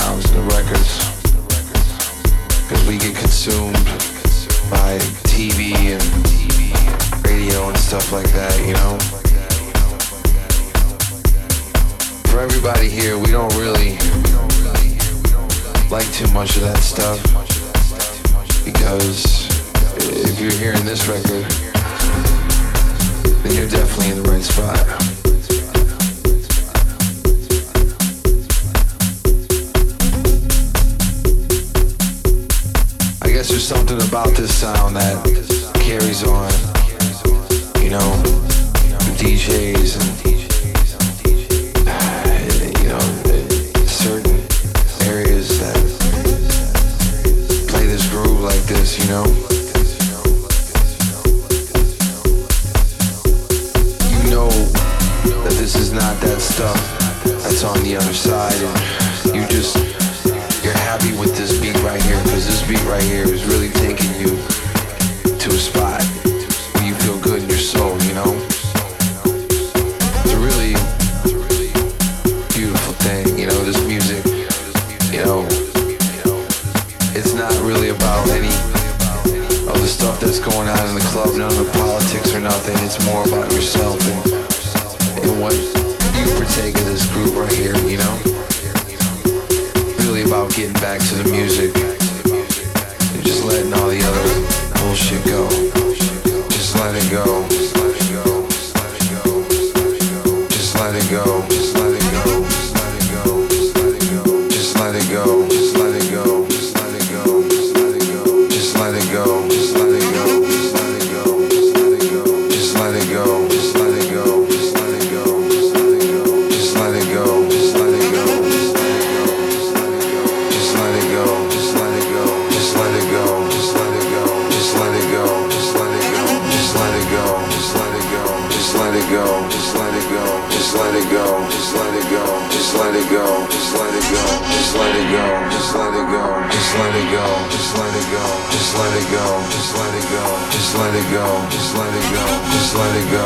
sounds and the records. Because we get consumed by TV and radio and stuff like that, you know? For everybody here, we don't really like too much of that stuff. Because if you're hearing this record, then you're definitely in the right spot. guess there's something about this sound that carries on. You know, the DJs and uh, you know certain areas that play this groove like this. You know. You know that this is not that stuff that's on the other side, and you just you're happy with this right here because this beat right here is really taking you to a spot where you feel good in your soul, you know. It's a really beautiful thing, you know. This music, you know, it's not really about any of the stuff that's going on in the club, none of the politics or nothing. It's more about yourself and, and what you partake of this group right here, back to the music let it go.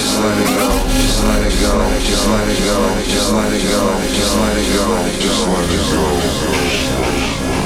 Just let it go. Just let it go. Just let it go. Just let it go. Just let it go. Just let it go.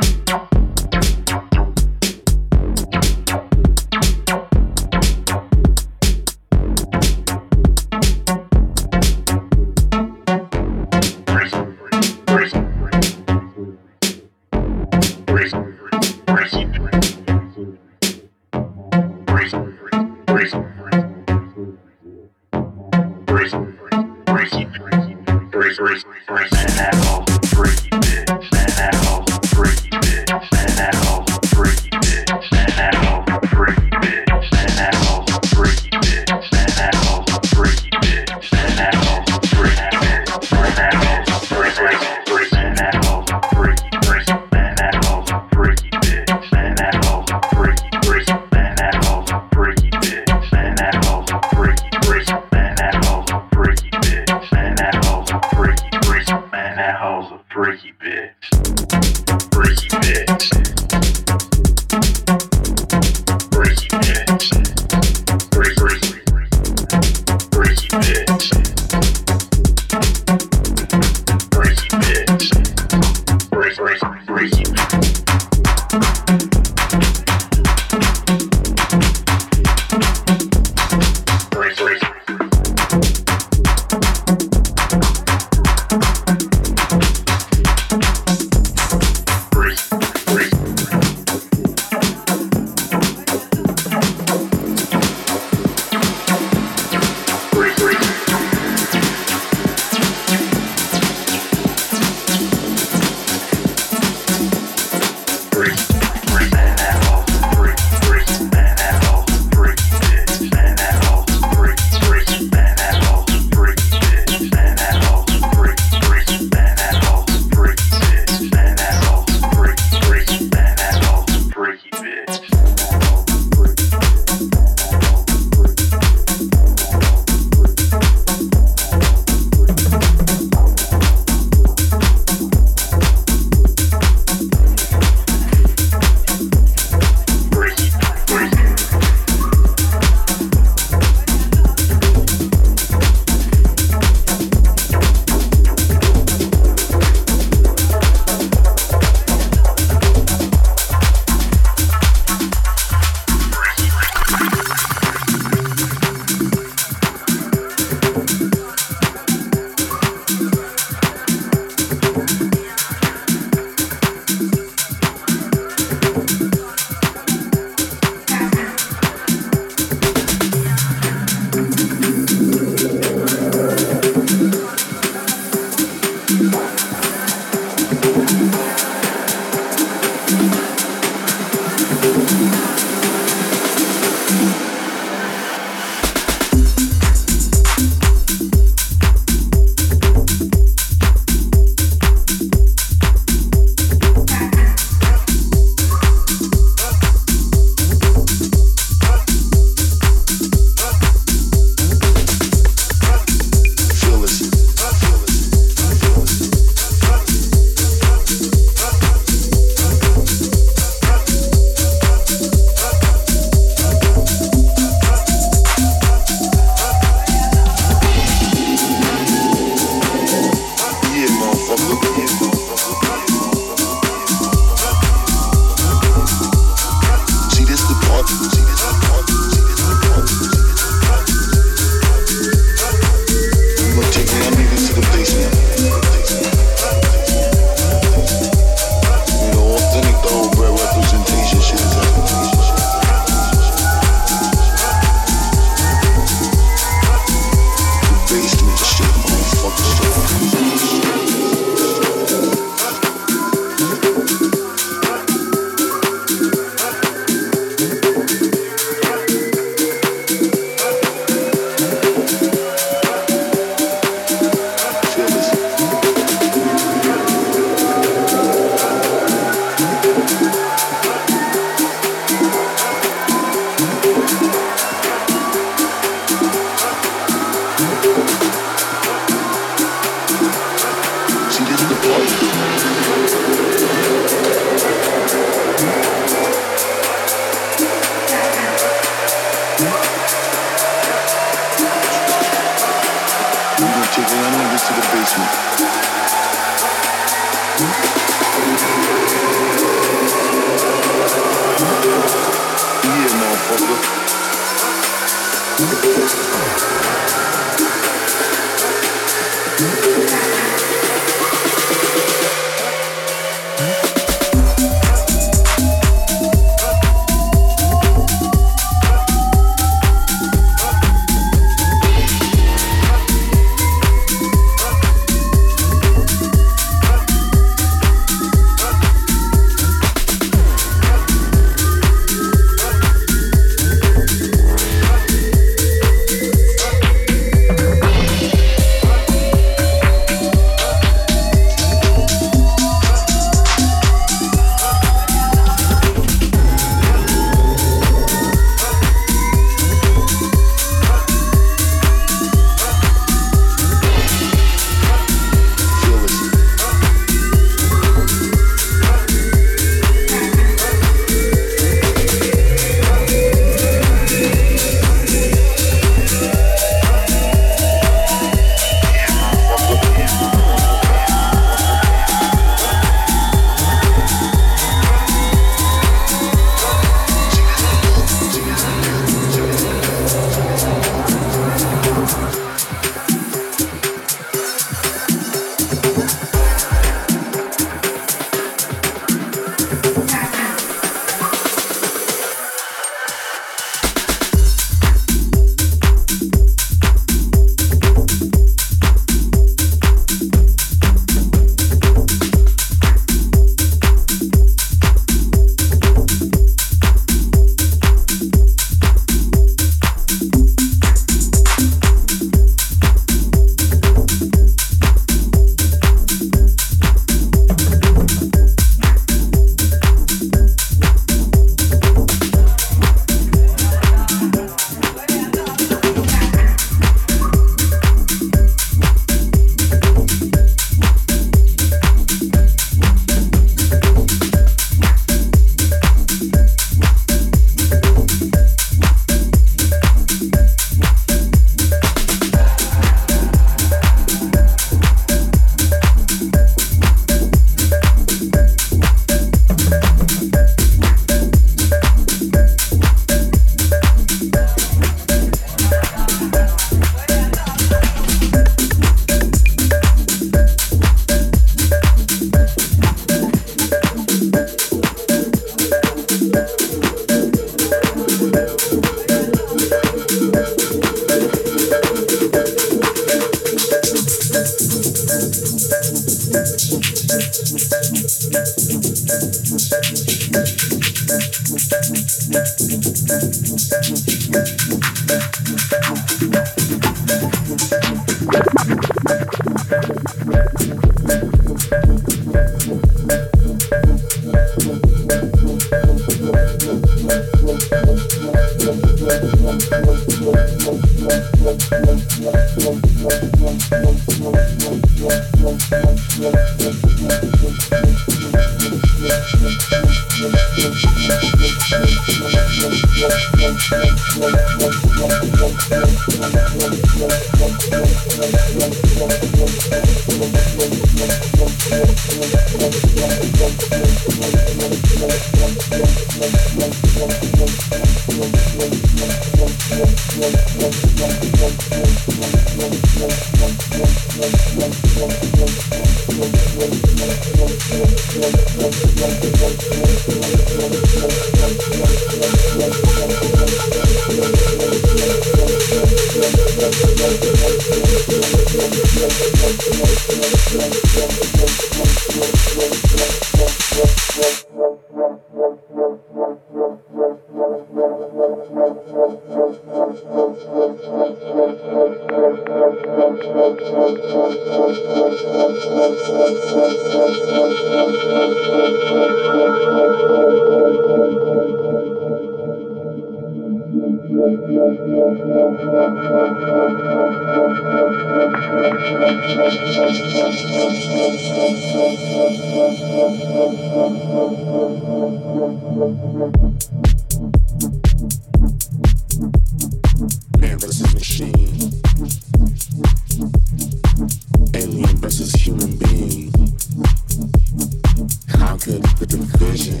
pocket, the division.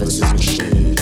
canvases and machine.